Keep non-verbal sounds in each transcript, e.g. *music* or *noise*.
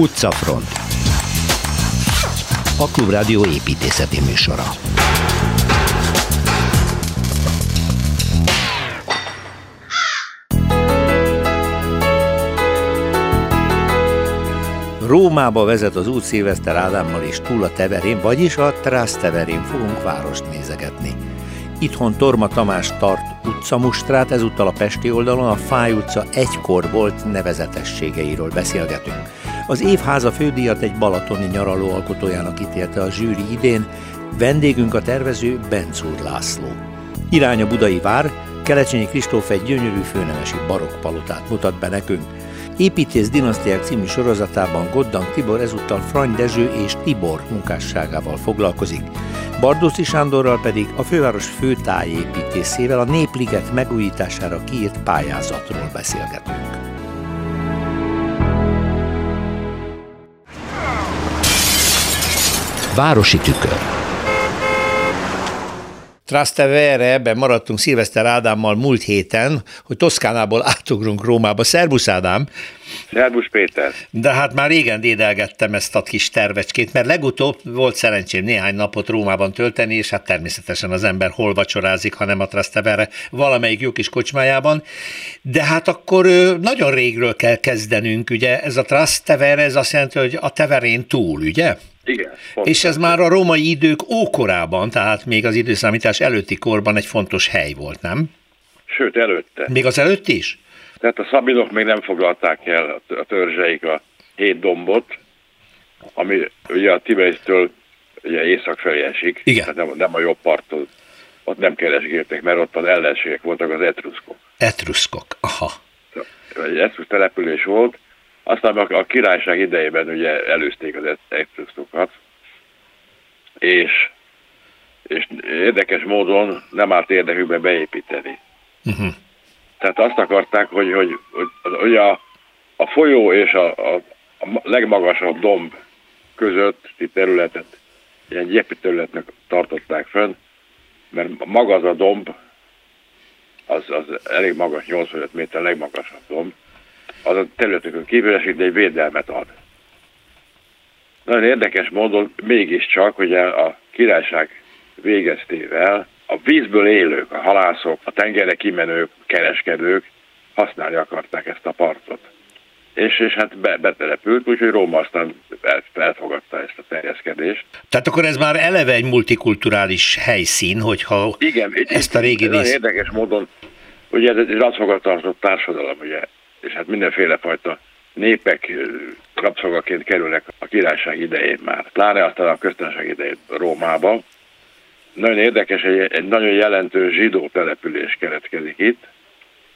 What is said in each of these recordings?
Utcafront A Klubrádió építészeti műsora Rómába vezet az út Szilveszter Ádámmal és túl a Teverén, vagyis a Teverén fogunk várost nézegetni. Itthon Torma Tamás tart utcamustrát, ezúttal a Pesti oldalon a Fáj utca egykor volt nevezetességeiről beszélgetünk. Az évháza fődíjat egy balatoni nyaraló alkotójának ítélte a zsűri idén, vendégünk a tervező Bencúr László. Irány a Budai Vár, Kelecsényi Kristóf egy gyönyörű főnemesi barokkpalotát mutat be nekünk. Építész dinasztiák című sorozatában Goddang Tibor ezúttal Frany Dezső és Tibor munkásságával foglalkozik. Bardóci Sándorral pedig a főváros főtájépítészével a Népliget megújítására kiírt pályázatról beszélgetünk. Városi tükör Trastevere, ebben maradtunk Szilveszter Ádámmal múlt héten, hogy Toszkánából átugrunk Rómába. Szerbusz Ádám! Szerbusz Péter! De hát már régen dédelgettem ezt a kis tervecskét, mert legutóbb volt szerencsém néhány napot Rómában tölteni, és hát természetesen az ember hol vacsorázik, hanem a Trastevere valamelyik jó kis kocsmájában. De hát akkor nagyon régről kell kezdenünk, ugye? Ez a Trastevere, ez azt jelenti, hogy a teverén túl, ugye? Igen. És ez már a római idők ókorában, tehát még az időszámítás előtti korban egy fontos hely volt, nem? Sőt, előtte. Még az előtt is? Tehát a szabinok még nem foglalták el a törzseik a hét dombot, ami ugye a Tiberitől ugye észak felé esik, Igen. tehát nem, nem a jobb parton, ott nem keresgéltek, mert ott az ellenségek voltak az etruszkok. Etruszkok, aha. Egy etrusz település volt, aztán a, királyság idejében ugye előzték az etruszkokat, és, és érdekes módon nem állt érdekükbe beépíteni. Uh-huh. Tehát azt akarták, hogy, hogy, hogy, hogy a, a folyó és a, a, a legmagasabb domb közötti területet ilyen gyepi területnek tartották fönn, mert maga az a domb, az, az elég magas, 85 méter legmagasabb domb, az a területükön kívül esik, de egy védelmet ad. Nagyon érdekes módon mégiscsak, hogy a királyság végeztével a vízből élők, a halászok, a tengerre kimenők, kereskedők használni akarták ezt a partot. És, és hát be, betelepült, úgyhogy Róma aztán elfogadta ezt a terjeszkedést. Tehát akkor ez már eleve egy multikulturális helyszín, hogyha Igen, ezt a régi víz... érdekes módon, ugye ez egy rabszolgatartott társadalom, ugye, és hát mindenféle fajta népek rabszolgaként kerülnek a királyság idején már. Pláne aztán a köztársaság idején Rómába, nagyon érdekes, egy, egy nagyon jelentős zsidó település keletkezik itt,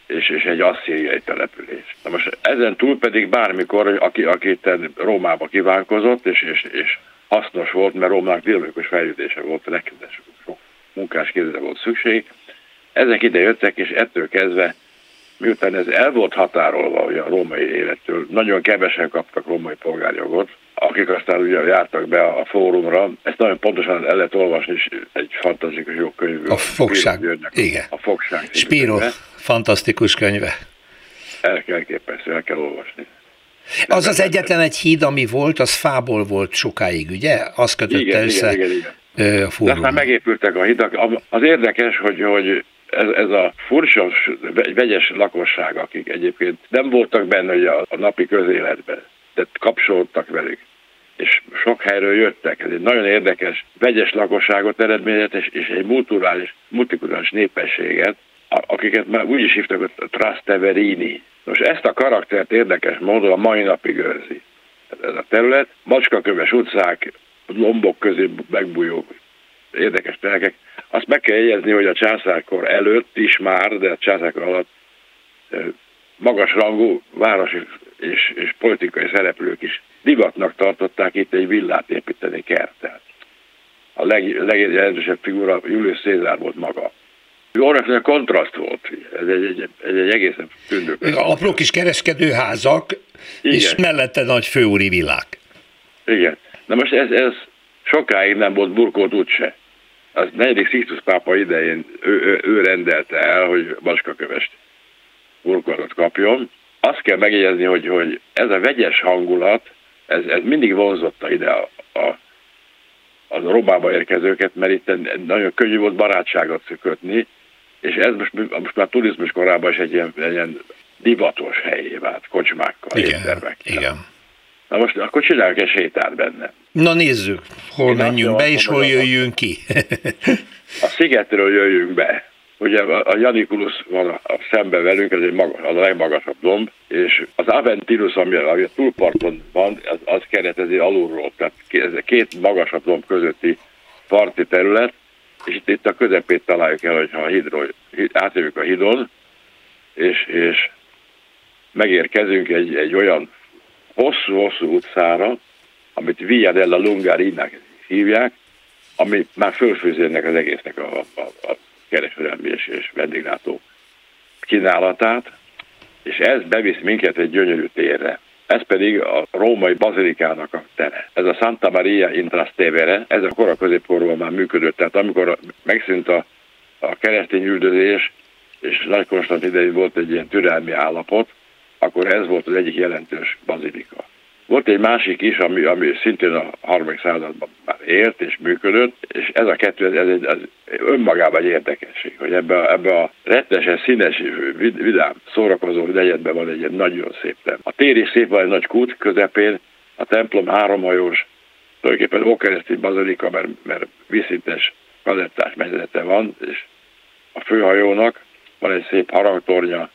és, és egy asszíriai település. Na most ezen túl pedig bármikor, aki, aki itt Rómába kívánkozott, és, és, és hasznos volt, mert Rómának dinamikus fejlődése volt, legkedves sok munkás volt szükség. Ezek ide jöttek, és ettől kezdve, miután ez el volt határolva ugye, a római élettől, nagyon kevesen kaptak római polgárjogot, akik aztán ugye jártak be a fórumra, ezt nagyon pontosan el lehet olvasni, és egy fantasztikus jó könyv. A fogság, igen. A fogság. Spiro, fantasztikus könyve. El kell képeszteni, el kell olvasni. Az az egyetlen egy híd, ami volt, az fából volt sokáig, ugye? Az kötötte igen, össze igen, igen, igen. a fórum. Aztán megépültek a hidak. Az érdekes, hogy, hogy ez, ez a furcsa, vegyes lakosság, akik egyébként nem voltak benne a, a napi közéletben, de kapcsolódtak velük és sok helyről jöttek. Ez egy nagyon érdekes, vegyes lakosságot eredményet, és, és egy multurális, multikulturális népességet, akiket már úgy is hívtak, hogy Trasteverini. Most ezt a karaktert érdekes módon a mai napig őrzi. Ez a terület, macskaköves utcák, lombok közé megbújó érdekes telekek. Azt meg kell jegyezni, hogy a császárkor előtt is már, de a császárkor alatt magas rangú városi és, és politikai szereplők is divatnak tartották itt egy villát építeni kertet. A leg, legjelentősebb figura Julius Cézár volt maga. Óriási kontraszt volt, ez egy, egy, egy, egy egészen tündökös. Apró kis kereskedőházak, Igen. és mellette nagy főúri villák. Igen. Na most ez, ez sokáig nem volt burkolt úgyse. Az negyedik Sixtus pápa idején ő, ő, ő rendelte el, hogy Baskakövest burkolatot kapjon. Azt kell megjegyezni, hogy, hogy ez a vegyes hangulat, ez, ez mindig vonzotta ide a, a, a Rómába érkezőket, mert itt nagyon könnyű volt barátságot kötni, és ez most, most már turizmus korában is egy ilyen, egy ilyen divatos helyé vált, kocsmákkal, igen, éttermekkel. Igen. Na most akkor csináljuk egy sétát benne. Na nézzük, hol Én menjünk be, és hol jöjjünk ki. a szigetről jöjjünk be. Ugye a Janikulus van a, a szembe velünk, ez egy magas, az a legmagasabb domb, és az Aventinus, ami, ami a túlparton van, az, az keretezi alulról, tehát ez két magasabb domb közötti parti terület, és itt, itt a közepét találjuk el, hogyha a hidról, átjövünk a hidon, és, és megérkezünk egy, egy olyan hosszú-hosszú utcára, amit Via della Lungarinnak hívják, ami már fölfőzének az egésznek a, a, a kereskedelmi és, és vendéglátó kínálatát, és ez bevisz minket egy gyönyörű térre. Ez pedig a római bazilikának a tere. Ez a Santa Maria in Trastevere, ez a kora középkorban már működött. Tehát amikor megszűnt a, a keresztény üldözés, és Nagy Konstant idején volt egy ilyen türelmi állapot, akkor ez volt az egyik jelentős bazilika. Volt egy másik is, ami, ami szintén a harmadik században már élt és működött, és ez a kettő, ez, egy, ez önmagában egy érdekesség, hogy ebbe a, ebbe a rettenesen színes, vidám, szórakozó negyedben van egy ilyen nagyon szép templom. A tér is szép, van egy nagy kút közepén, a templom háromhajós, tulajdonképpen ókeresztény bazilika, mert, mert vízszintes kazettás megyelete van, és a főhajónak van egy szép harangtornya,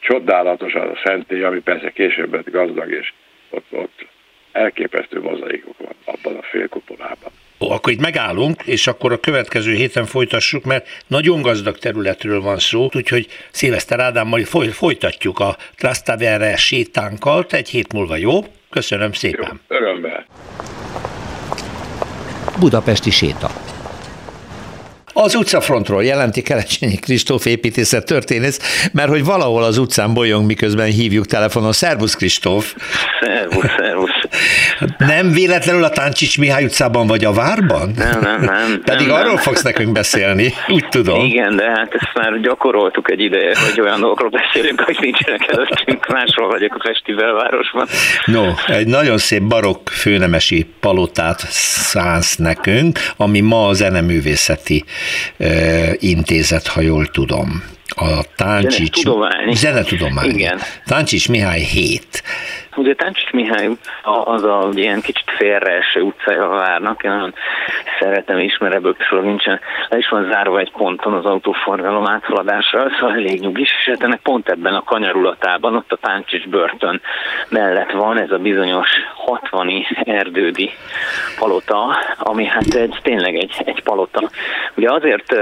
csodálatos az a szentély, ami persze később lett gazdag, és ott, ott elképesztő mozaikok van abban a félkupolában. Ó, akkor itt megállunk, és akkor a következő héten folytassuk, mert nagyon gazdag területről van szó, úgyhogy Szilveszter Ádámmal folytatjuk a Trastevere sétánkkal egy hét múlva, jó? Köszönöm szépen. Jó, örömmel. Budapesti séta. Az utcafrontról jelenti Kerecsényi Kristóf építészet történész, mert hogy valahol az utcán bolyong, miközben hívjuk telefonon. Szervusz Kristóf! Szervusz, szervusz! Nem véletlenül a Táncsics Mihály utcában vagy a várban? Nem, nem, nem. *laughs* Pedig nem, arról nem. fogsz nekünk beszélni, úgy tudom. Igen, de hát ezt már gyakoroltuk egy ideje, hogy olyan dolgokról beszélünk, hogy nincsenek előttünk, máshol vagyok a fesztiválvárosban. No, egy nagyon szép barokk főnemesi palotát szánsz nekünk, ami ma a zeneművészeti intézet, ha jól tudom. A Táncsics... Zenetudomány. Zenetudomány. Igen. Táncsics Mihály 7. Ugye Táncsics Mihály az a ilyen kicsit félreeső utcája a várnak, én nagyon szeretem, ismer ebből nincsen, le is van zárva egy ponton az autóforgalom áthaladásra, szóval elég nyugis, és hát ennek pont ebben a kanyarulatában, ott a Táncsics börtön mellett van ez a bizonyos 60 erdődi palota, ami hát egy, tényleg egy, egy palota. Ugye azért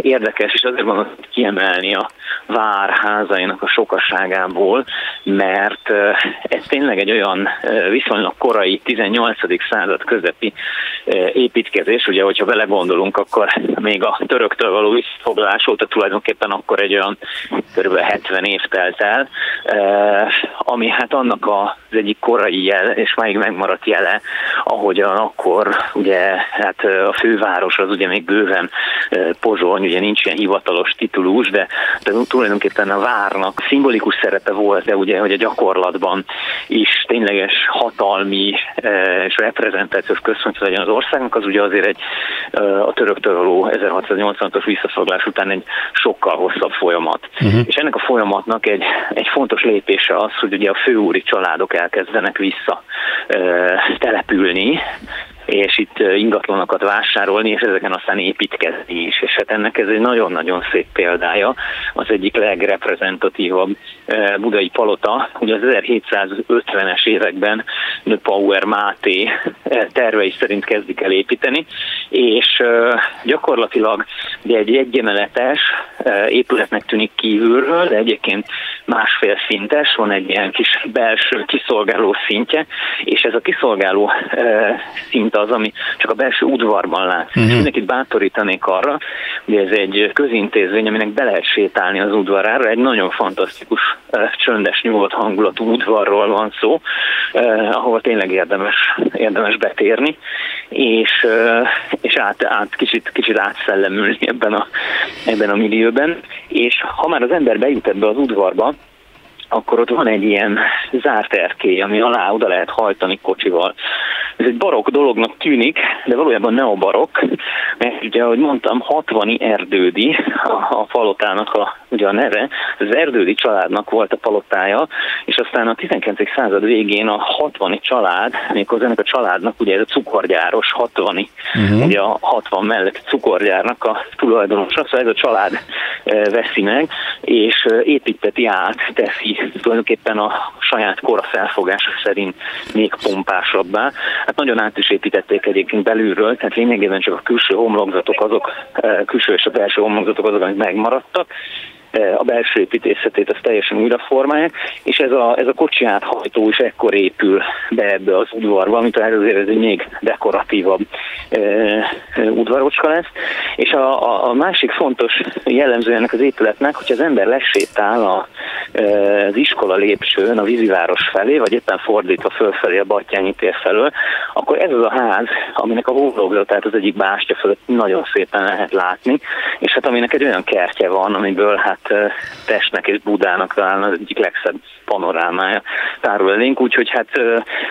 érdekes, és azért van kiemelni a vár házainak a sokaságából, mert ez tényleg egy olyan viszonylag korai 18. század közepi építkezés, ugye, hogyha vele gondolunk, akkor még a töröktől való visszafoglalás óta tulajdonképpen akkor egy olyan kb. 70 év telt el, ami hát annak az egyik korai jel, és máig megmaradt jele, ahogyan akkor ugye hát a főváros az ugye még bőven Pozsony, ugye nincs ilyen hivatalos titulus, de, de tulajdonképpen a várnak szimbolikus szerepe volt, de ugye, hogy a gyakorlatban is tényleges hatalmi és reprezentációs központ legyen az országnak, az ugye azért egy a töröktől való 1686-os visszaszorulás után egy sokkal hosszabb folyamat. Uh-huh. És ennek a folyamatnak egy, egy fontos lépése az, hogy ugye a főúri családok elkezdenek vissza települni, és itt ingatlanokat vásárolni, és ezeken aztán építkezni is. És hát ennek ez egy nagyon-nagyon szép példája, az egyik legreprezentatívabb budai palota, ugye az 1750-es években Nöpauer Máté tervei szerint kezdik el építeni, és gyakorlatilag de egy egyemeletes épületnek tűnik kívülről, de egyébként másfél szintes, van egy ilyen kis belső kiszolgáló szintje, és ez a kiszolgáló szint az, ami csak a belső udvarban lát. Uh-huh. És mindenkit bátorítanék arra, hogy ez egy közintézmény, aminek be lehet sétálni az udvarára, egy nagyon fantasztikus, csöndes, nyugodt hangulatú udvarról van szó, ahol tényleg érdemes, érdemes betérni, és, és át, át kicsit, kicsit átszellemülni ebben a, ebben a millióben, és ha már az ember bejut ebbe az udvarba, akkor ott van egy ilyen zárt erkély, ami alá oda lehet hajtani kocsival. Ez egy barokk dolognak tűnik, de valójában neobarokk, mert ugye, ahogy mondtam, 60 erdődi a, a palotának a, ugye a neve, az erdődi családnak volt a palotája, és aztán a 19. század végén a 60 család, méghozzá ennek a családnak ugye ez a cukorgyáros 60 uh-huh. ugye a 60 mellett cukorgyárnak a tulajdonosa, szóval ez a család e, veszi meg, és e, építeti át, teszi tulajdonképpen a saját kora felfogása szerint még pompásabbá. Hát nagyon át is építették egyébként belülről, tehát lényegében csak a külső homlokzatok azok, e, külső és a belső homlokzatok azok, amik megmaradtak, Eh, a belső építészetét azt teljesen újra formálják, és ez a, ez a kocsi áthajtó is ekkor épül be ebbe az udvarba, amit azért ez egy még dekoratívabb e, udvarocska lesz. És a, a, a másik fontos jellemző ennek az épületnek, hogyha az ember lesétál a, e, az iskola lépcsőn a víziváros felé, vagy éppen fordítva fölfelé a Battyányi tér felől, akkor ez az a ház, aminek a hódolgozatát az egyik bástya fölött nagyon szépen lehet látni, és hát aminek egy olyan kertje van, amiből hát Testnek és Budának talán az egyik legszebb panorámája tárul elénk, úgyhogy hát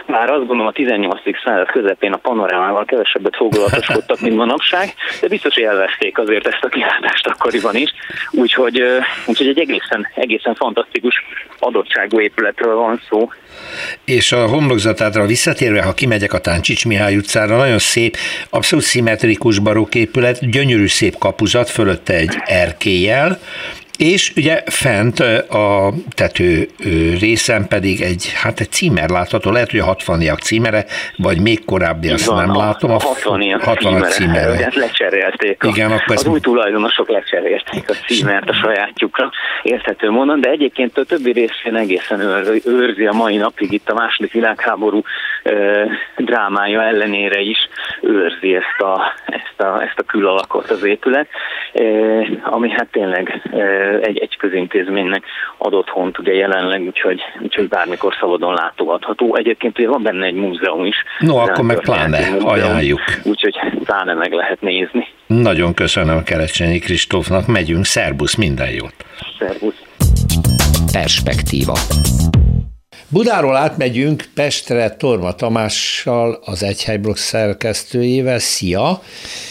már azt gondolom a 18. század közepén a panorámával kevesebbet foglalatoskodtak, mint manapság, de biztos, hogy elveszték azért ezt a kilátást akkoriban is, úgyhogy, úgyhogy egy egészen, egészen fantasztikus adottságú épületről van szó. És a homlokzatára visszatérve, ha kimegyek a Táncsics Mihály utcára, nagyon szép, abszolút szimmetrikus barokk épület, gyönyörű szép kapuzat, fölötte egy erkélyel, és ugye fent a tető részen pedig egy, hát egy címer látható, lehet, hogy a 60 címere, vagy még korábbi, azt van, nem a, látom. A 60 címere. címere. Lecserélték. Igen, a, akkor az új tulajdonosok lecserélték a címert a sajátjukra, érthető módon, de egyébként a többi részén egészen őrzi, őrzi a mai napig itt a második világháború e, drámája ellenére is őrzi ezt a, ezt a, ezt a külalakot az épület, e, ami hát tényleg e, egy, egy közintézménynek ad otthont ugye jelenleg, úgyhogy, úgyhogy bármikor szabadon látogatható. Egyébként ugye van benne egy múzeum is. No, akkor meg pláne múzeum, ajánljuk. Úgyhogy pláne meg lehet nézni. Nagyon köszönöm Kerecsényi Kristófnak, megyünk, szerbusz, minden jót! Szerbusz! Perspektíva Budáról átmegyünk Pestre Torma Tamással, az Egyhelyblokk szerkesztőjével. Szia!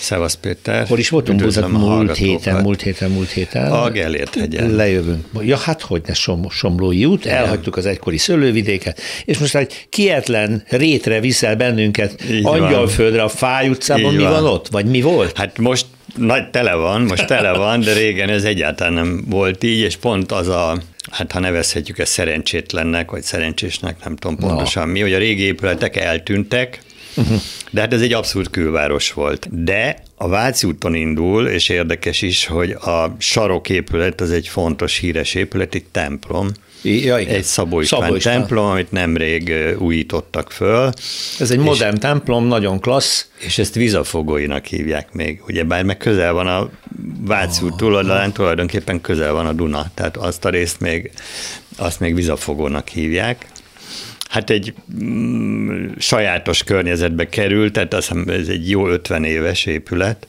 Szevasz Péter! Hol is voltunk Budán múlt héten, múlt héten, múlt héten? A Gellért hegyen. Lejövünk. Ja, hát hogy ne Som, Somlói út, Igen. elhagytuk az egykori szőlővidéket, és most egy kietlen rétre viszel bennünket Így Angyalföldre, van. a Fáj utcában. Így mi van. van ott? Vagy mi volt? Hát most nagy tele van, most tele van, de régen ez egyáltalán nem volt így, és pont az a hát ha nevezhetjük ezt szerencsétlennek, vagy szerencsésnek, nem tudom pontosan no. mi, hogy a régi épületek eltűntek, uh-huh. de hát ez egy abszurd külváros volt. De a Váci úton indul, és érdekes is, hogy a saroképület az egy fontos, híres épület, egy templom, Ja, igen. Egy Szabó István, Szabó István templom, amit nemrég újítottak föl. Ez egy modern templom, nagyon klassz. És ezt vizafogóinak hívják még, ugye bár meg közel van a Váci út túloldalán, tulajdonképpen közel van a Duna, tehát azt a részt még, azt még vizafogónak hívják hát egy mm, sajátos környezetbe került, tehát azt hiszem ez egy jó 50 éves épület,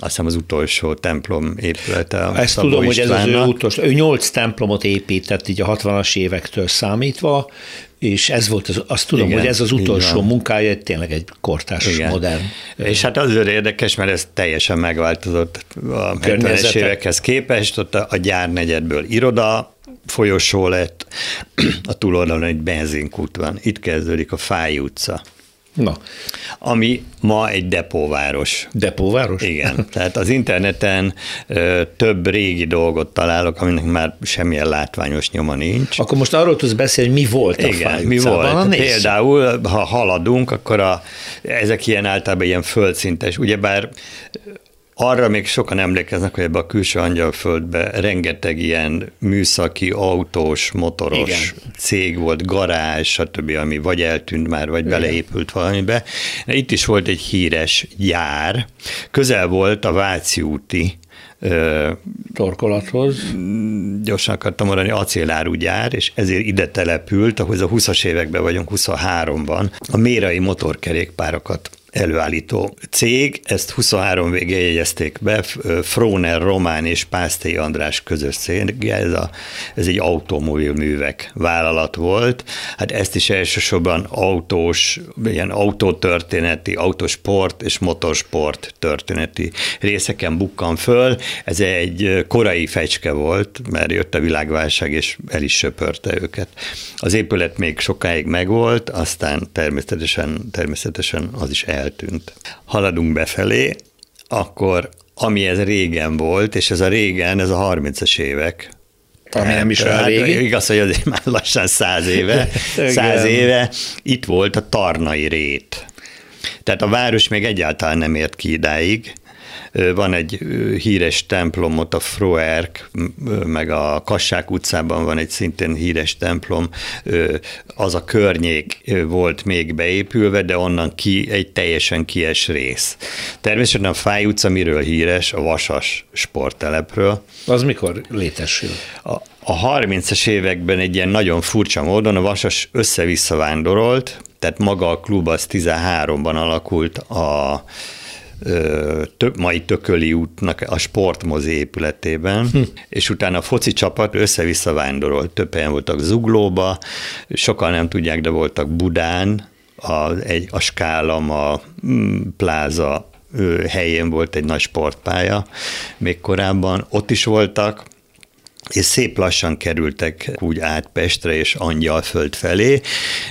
azt hiszem az utolsó templom épülete. A Ezt Szabó tudom, hogy ez az ő utolsó. Ő nyolc templomot épített így a 60-as évektől számítva, és ez volt, az, azt tudom, Igen, hogy ez az utolsó munkája, tényleg egy kortás, Igen. modern. És hát azért érdekes, mert ez teljesen megváltozott a 70-es évekhez képest, ott a gyárnegyedből iroda, folyosó lett, *clears throat* a túloldalon egy benzinkút van, itt kezdődik a Fáj utca. Na. Ami ma egy depóváros. Depóváros? Igen. *laughs* Tehát az interneten ö, több régi dolgot találok, aminek már semmilyen látványos nyoma nincs. Akkor most arról tudsz beszélni, hogy mi volt a Igen, mi volt. Például, ha haladunk, akkor a, ezek ilyen általában ilyen földszintes, ugyebár arra még sokan emlékeznek, hogy ebbe a külső angyalföldbe rengeteg ilyen műszaki, autós, motoros Igen. cég volt, garázs, stb., ami vagy eltűnt már, vagy Igen. beleépült valamibe. Itt is volt egy híres gyár, közel volt a Váci úti torkolathoz. Gyorsan akartam mondani, acélárugyár, és ezért ide települt, ahhoz a 20-as években vagyunk, 23-ban, a mérai motorkerékpárokat előállító cég, ezt 23 végén jegyezték be, Froner Román és Pásztai András közös cég, ez, a, ez egy automobil művek vállalat volt. Hát ezt is elsősorban autós, ilyen autótörténeti, autosport és motorsport történeti részeken bukkan föl. Ez egy korai fecske volt, mert jött a világválság, és el is söpörte őket. Az épület még sokáig megvolt, aztán természetesen, természetesen az is el eltűnt. Haladunk befelé, akkor ami ez régen volt, és ez a régen, ez a 30-as évek, ami nem is olyan hát, régi. Igaz, hogy azért már lassan száz éve, *laughs* száz éve itt volt a Tarnai rét. Tehát a város még egyáltalán nem ért ki idáig, van egy híres templom ott a Froerk, meg a Kassák utcában van egy szintén híres templom, az a környék volt még beépülve, de onnan ki egy teljesen kies rész. Természetesen a Fáj utca miről híres? A Vasas sporttelepről. Az mikor létesül? A, a 30-as években egy ilyen nagyon furcsa módon a Vasas össze-vissza vándorolt, tehát maga a klub az 13-ban alakult a tök, mai Tököli útnak a sportmozi épületében, hm. és utána a foci csapat össze-vissza vándorolt. Több helyen voltak Zuglóba, sokan nem tudják, de voltak Budán, a, egy, a Skálam, a mm, pláza helyén volt egy nagy sportpálya még korábban, ott is voltak, és szép lassan kerültek úgy át Pestre és Angyalföld felé,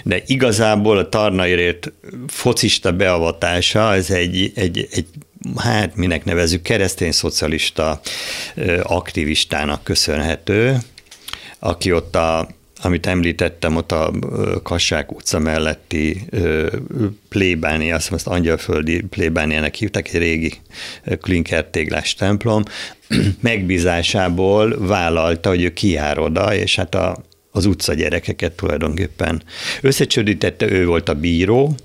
de igazából a Tarnairért focista beavatása, ez egy, egy, egy hát minek nevezük, keresztény szocialista aktivistának köszönhető, aki ott a amit említettem, ott a Kassák utca melletti plébáni, azt hiszem, azt angyalföldi plébániának hívták, egy régi klinker téglás templom, *clears throat* megbízásából vállalta, hogy ő kijár oda, és hát a, az utca gyerekeket tulajdonképpen összecsődítette, ő volt a bíró,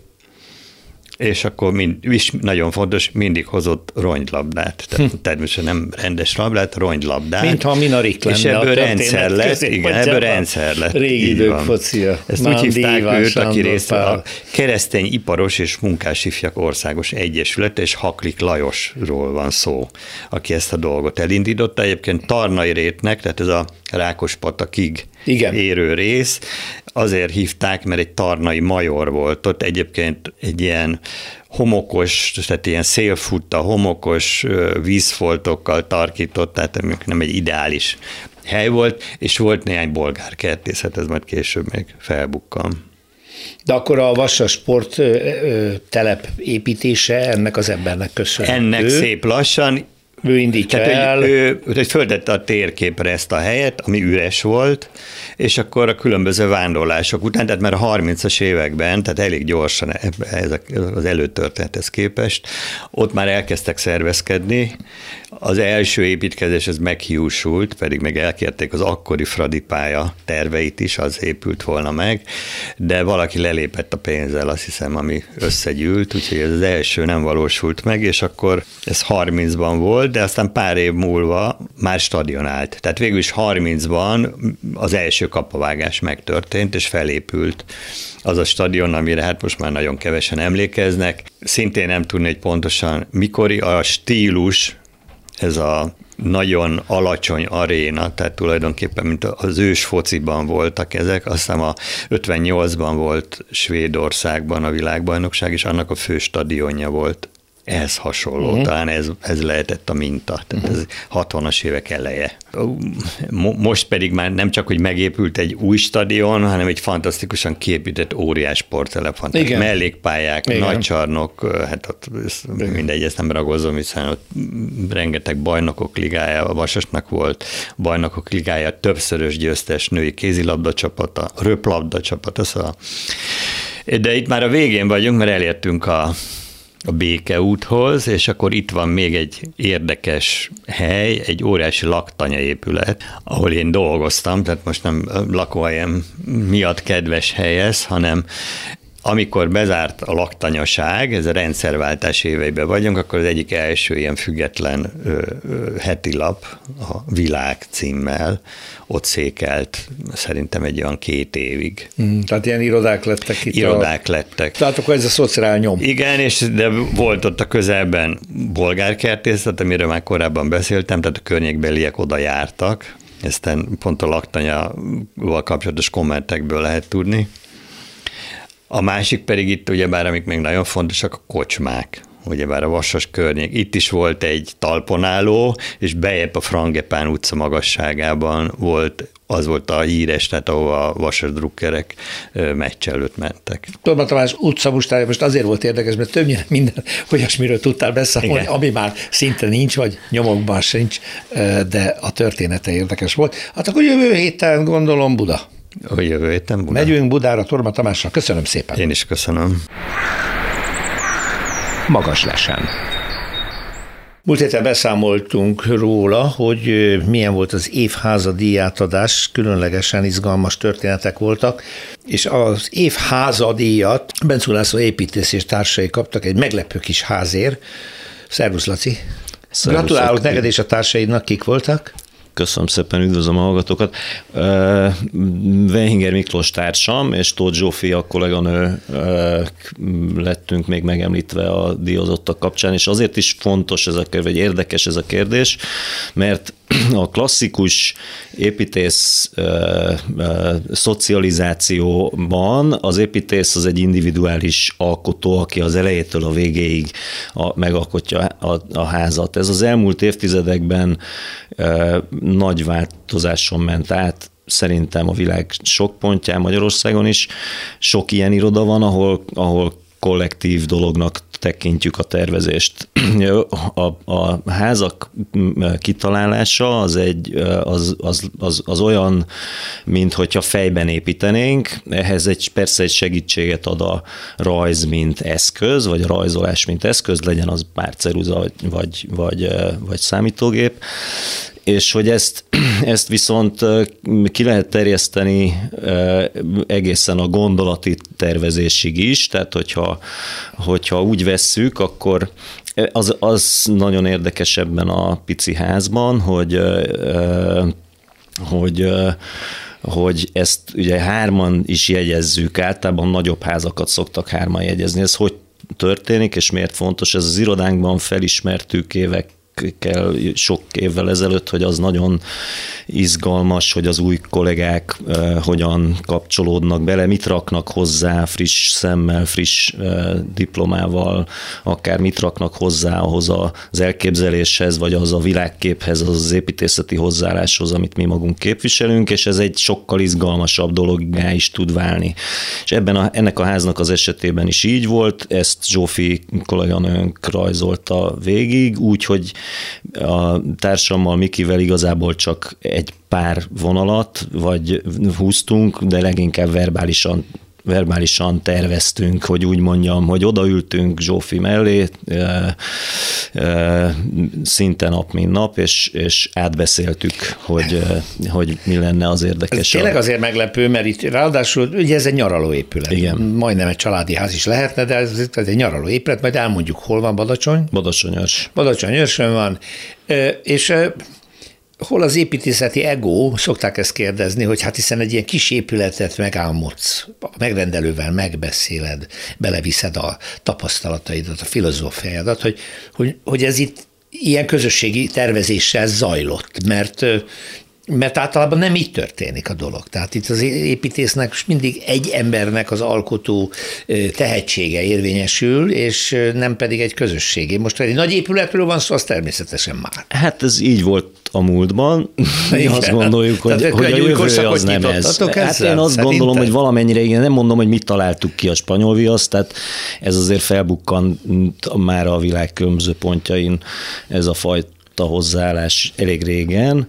és akkor mind, is nagyon fontos, mindig hozott ronygylabdát. Tehát hm. természetesen nem rendes labdát, ronygylabdát. Mintha minarik lenne És ebből rendszer lett, igen, ebből rendszer lett. Régi idők focia. Ezt úgy hívták őt, aki részt a Keresztény Iparos és Munkás Ifjak Országos Egyesület, és Haklik Lajosról van szó, aki ezt a dolgot elindította. Egyébként Tarnai Rétnek, tehát ez a Rákospatakig igen. érő rész, azért hívták, mert egy tarnai major volt. Ott egyébként egy ilyen homokos, tehát ilyen szélfutta, homokos vízfoltokkal tarkított, tehát nem egy ideális hely volt, és volt néhány bolgár kertészet, ez majd később még felbukkan. De akkor a Vassa Sport telep építése ennek az embernek köszönhető. Ennek szép lassan, ő indítja Tehát, el. Hogy ő, ő földette a térképre ezt a helyet, ami üres volt, és akkor a különböző vándorlások után, tehát már a 30-as években, tehát elég gyorsan ezek az előtörténethez képest, ott már elkezdtek szervezkedni. Az első építkezés ez meghiúsult, pedig meg elkérték az akkori Fradi pálya terveit is, az épült volna meg, de valaki lelépett a pénzzel, azt hiszem, ami összegyűlt, úgyhogy ez az első nem valósult meg, és akkor ez 30-ban volt, de aztán pár év múlva már stadionált. Tehát végül is 30-ban az első kapavágás megtörtént, és felépült az a stadion, amire hát most már nagyon kevesen emlékeznek. Szintén nem tudni, hogy pontosan mikori a stílus, ez a nagyon alacsony aréna, tehát tulajdonképpen, mint az ős fociban voltak ezek, aztán a 58-ban volt Svédországban a világbajnokság, és annak a fő stadionja volt ehhez hasonló, uh-huh. talán ez, ez lehetett a minta, tehát uh-huh. ez 60-as évek eleje. Most pedig már nem csak, hogy megépült egy új stadion, hanem egy fantasztikusan képített óriás sporttelep van. Igen. Mellékpályák, Igen. nagy csarnok, hát ott mindegy, ezt nem ragozom, hiszen ott rengeteg bajnokok ligája, a Vasasnak volt bajnokok ligája, többszörös győztes női kézilabda csapata, röplabda csapata, szóval de itt már a végén vagyunk, mert elértünk a a Békeúthoz, és akkor itt van még egy érdekes hely, egy óriási laktanya épület, ahol én dolgoztam, tehát most nem lakóhelyem miatt kedves hely ez, hanem amikor bezárt a laktanyaság, ez a rendszerváltás éveiben vagyunk, akkor az egyik első ilyen független ö, ö, heti lap, a Világ címmel, ott székelt szerintem egy olyan két évig. Mm, tehát ilyen irodák lettek itt. Irodák a... lettek. Tehát akkor ez a szociál nyom. Igen, és de volt ott a közelben bolgárkertészet, amiről már korábban beszéltem, tehát a környékbeliek oda jártak, ezt pont a laktanyával kapcsolatos kommentekből lehet tudni. A másik pedig itt ugyebár, amik még nagyon fontosak, a kocsmák ugyebár a Vasas környék. Itt is volt egy talponáló, és bejebb a Frangepán utca magasságában volt az volt a híres, tehát ahova a Vasas drukkerek meccs előtt mentek. Torma Tamás utca mustája most azért volt érdekes, mert többnyire minden olyasmiről tudtál beszámolni, Igen. ami már szinte nincs, vagy nyomokban sincs, de a története érdekes volt. Hát akkor jövő héten gondolom Buda. A jövő héten Buda. Megyünk Budára Torma Tamással. Köszönöm szépen. Én is köszönöm. Magas lesen. Múlt héten beszámoltunk róla, hogy milyen volt az év házadíjátadás, különlegesen izgalmas történetek voltak, és az év házadíjat Bencú László építész és társai kaptak egy meglepő kis házért. Szervusz, Laci! Szervusz, Gratulálok neked és a társaidnak, kik voltak? Köszönöm szépen, üdvözlöm a hallgatókat. Wehinger Miklós társam és Tóth a kolléganő lettünk még megemlítve a díjazottak kapcsán, és azért is fontos ez a kérdés, vagy érdekes ez a kérdés, mert *clears throat* a klasszikus építész uh, uh, szocializációban az építész az egy individuális alkotó, aki az elejétől a végéig a, megalkotja a, a házat. Ez az elmúlt évtizedekben uh, nagy változáson ment át, szerintem a világ sok pontján, Magyarországon is. Sok ilyen iroda van, ahol, ahol kollektív dolognak tekintjük a tervezést. *clears throat* A, a házak kitalálása az, egy, az, az, az, az olyan, mint hogyha fejben építenénk, ehhez egy, persze egy segítséget ad a rajz, mint eszköz, vagy a rajzolás, mint eszköz, legyen az párceruza, vagy, vagy, vagy, vagy számítógép, és hogy ezt, *clears throat* ezt viszont ki lehet terjeszteni egészen a gondolati tervezésig is, tehát hogyha, hogyha úgy vesszük, akkor az, az nagyon érdekes ebben a pici házban, hogy hogy hogy ezt ugye hárman is jegyezzük, általában nagyobb házakat szoktak hárman jegyezni. Ez hogy történik, és miért fontos? Ez az irodánkban felismertük évek kell sok évvel ezelőtt, hogy az nagyon izgalmas, hogy az új kollégák hogyan kapcsolódnak bele, mit raknak hozzá friss szemmel, friss diplomával, akár mit raknak hozzá ahhoz az elképzeléshez, vagy az a világképhez, az az építészeti hozzáálláshoz, amit mi magunk képviselünk, és ez egy sokkal izgalmasabb dologgá is tud válni. És ebben a, ennek a háznak az esetében is így volt, ezt Zsófi kolléganőnk rajzolta végig, úgy, hogy a társammal, Mikivel igazából csak egy pár vonalat, vagy húztunk, de leginkább verbálisan verbálisan terveztünk, hogy úgy mondjam, hogy odaültünk Zsófi mellé, e, e, szinte nap, mint nap, és, és átbeszéltük, hogy, hogy mi lenne az érdekes. Ez tényleg azért meglepő, mert itt ráadásul ugye ez egy nyaralóépület. Igen. Majdnem egy családi ház is lehetne, de ez, ez egy nyaralóépület, majd elmondjuk, hol van Badacsony. Badacsonyos. Badacsonyosön van, és hol az építészeti ego, szokták ezt kérdezni, hogy hát hiszen egy ilyen kis épületet megálmodsz, a megrendelővel megbeszéled, beleviszed a tapasztalataidat, a filozófiádat, hogy, hogy, hogy ez itt ilyen közösségi tervezéssel zajlott, mert mert általában nem így történik a dolog. Tehát itt az építésznek mindig egy embernek az alkotó tehetsége érvényesül, és nem pedig egy közösségé. Most egy nagy épületről van szó, az természetesen már. Hát ez így volt a múltban. *laughs* Mi azt gondoljuk, hogy, hogy a jövő az nem ez. Hát én azt Szerintem? gondolom, hogy valamennyire igen, nem mondom, hogy mit találtuk ki a spanyol viaszt, tehát ez azért felbukkant már a világ különböző pontjain ez a fajta a hozzáállás elég régen.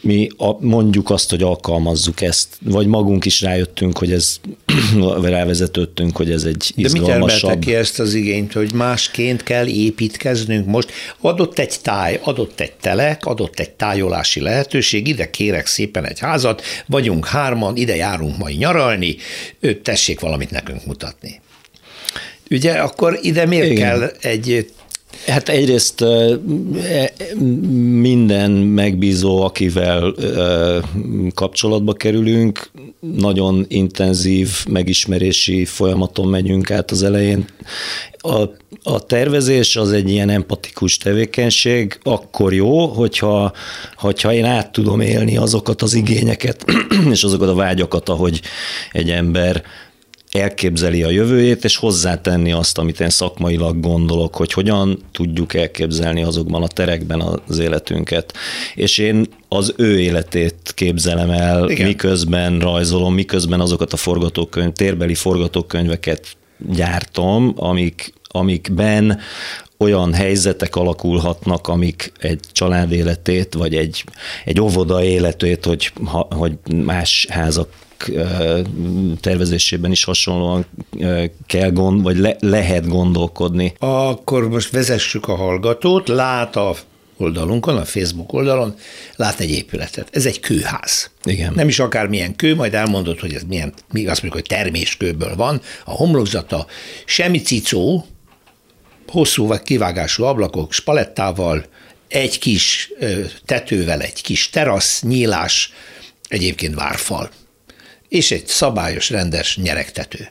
Mi a, mondjuk azt, hogy alkalmazzuk ezt, vagy magunk is rájöttünk, hogy ez *clears throat* rávezetődtünk, hogy ez egy izgalmasabb. De mit ki ezt az igényt, hogy másként kell építkeznünk most? Adott egy táj, adott egy telek, adott egy tájolási lehetőség, ide kérek szépen egy házat, vagyunk hárman, ide járunk majd nyaralni, tessék valamit nekünk mutatni. Ugye akkor ide miért Igen. kell egy Hát egyrészt e, minden megbízó, akivel kapcsolatba kerülünk, nagyon intenzív megismerési folyamaton megyünk át az elején. A, a tervezés az egy ilyen empatikus tevékenység, akkor jó, hogyha, hogyha én át tudom élni azokat az igényeket *clears throat* és azokat a vágyakat, ahogy egy ember elképzeli a jövőjét, és hozzátenni azt, amit én szakmailag gondolok, hogy hogyan tudjuk elképzelni azokban a terekben az életünket. És én az ő életét képzelem el, Igen. miközben rajzolom, miközben azokat a forgatókönyv, térbeli forgatókönyveket gyártom, amik, amikben olyan helyzetek alakulhatnak, amik egy család életét, vagy egy, egy óvoda életét, hogy, hogy más házak tervezésében is hasonlóan kell gond, vagy le, lehet gondolkodni. Akkor most vezessük a hallgatót, lát a oldalunkon, a Facebook oldalon, lát egy épületet. Ez egy kőház. Igen. Nem is akármilyen kő, majd elmondod, hogy ez milyen, mi azt mondjuk, hogy terméskőből van, a homlokzata, semmi cicó, hosszú vagy kivágású ablakok, spalettával, egy kis tetővel, egy kis terasz, nyílás, egyébként várfal és egy szabályos, rendes nyeregtető.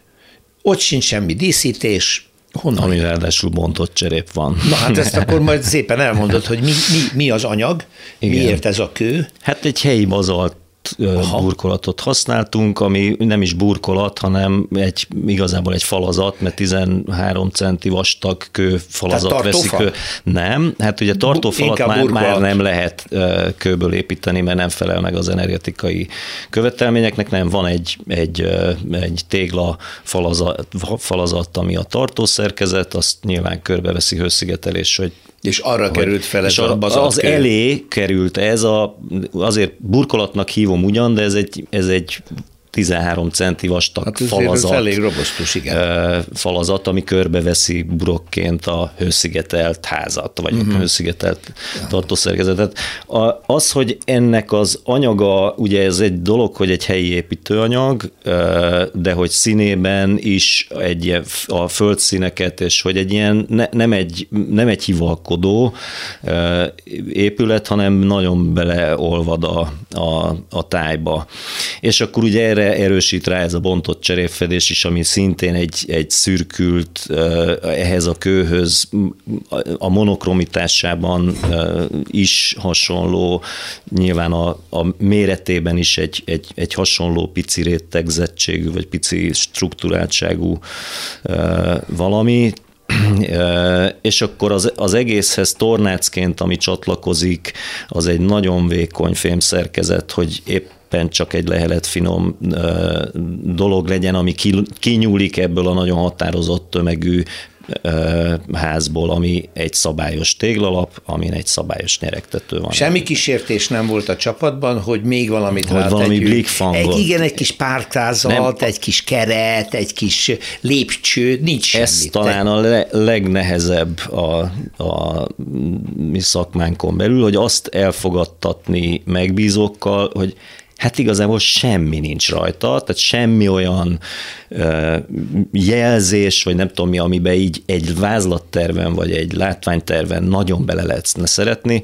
Ott sincs semmi díszítés, Honnan? Ami ráadásul bontott cserép van. Na hát ezt akkor majd szépen elmondod, hogy mi, mi, mi az anyag, Igen. miért ez a kő? Hát egy helyi bazalt Aha. burkolatot használtunk, ami nem is burkolat, hanem egy, igazából egy falazat, mert 13 centi vastag kő falazat veszik. Kő. Nem, hát ugye tartófalat már, már nem lehet kőből építeni, mert nem felel meg az energetikai követelményeknek, nem van egy, egy, egy tégla falazat, falazat, ami a tartószerkezet, azt nyilván körbeveszi hőszigetelés, hogy és arra hogy, került fel ez a, az, az elé került ez a, azért burkolatnak hívom ugyan, de ez egy, ez egy 13 centi vastag hát falazat. elég robosztus, igen. Falazat, ami körbeveszi burokként a hőszigetelt házat, vagy uh-huh. a hőszigetelt tartószerkezetet. Az, hogy ennek az anyaga, ugye ez egy dolog, hogy egy helyi építőanyag, de hogy színében is egy a földszíneket, és hogy egy ilyen, ne, nem, egy, nem egy hivalkodó épület, hanem nagyon beleolvad a, a, a tájba. És akkor ugye erre erősít rá ez a bontott cserépfedés is, ami szintén egy, egy szürkült ehhez a kőhöz a monokromitásában is hasonló, nyilván a, a méretében is egy, egy, egy hasonló pici rétegzettségű, vagy pici struktúráltságú valami, és akkor az, az egészhez tornácként, ami csatlakozik, az egy nagyon vékony fémszerkezet, hogy épp éppen csak egy lehelet finom dolog legyen, ami kinyúlik ebből a nagyon határozott tömegű házból, ami egy szabályos téglalap, amin egy szabályos nyeregtető van. Semmi kísértés nem volt a csapatban, hogy még valamit hogy valami blikfangot. Egy, igen, egy kis párkázat, egy kis keret, egy kis lépcső, nincs Ez semmi. talán a le, legnehezebb a, a mi szakmánkon belül, hogy azt elfogadtatni megbízókkal, hogy hát igazából semmi nincs rajta, tehát semmi olyan jelzés, vagy nem tudom mi, amiben így egy vázlatterven, vagy egy látványterven nagyon bele lehetne szeretni.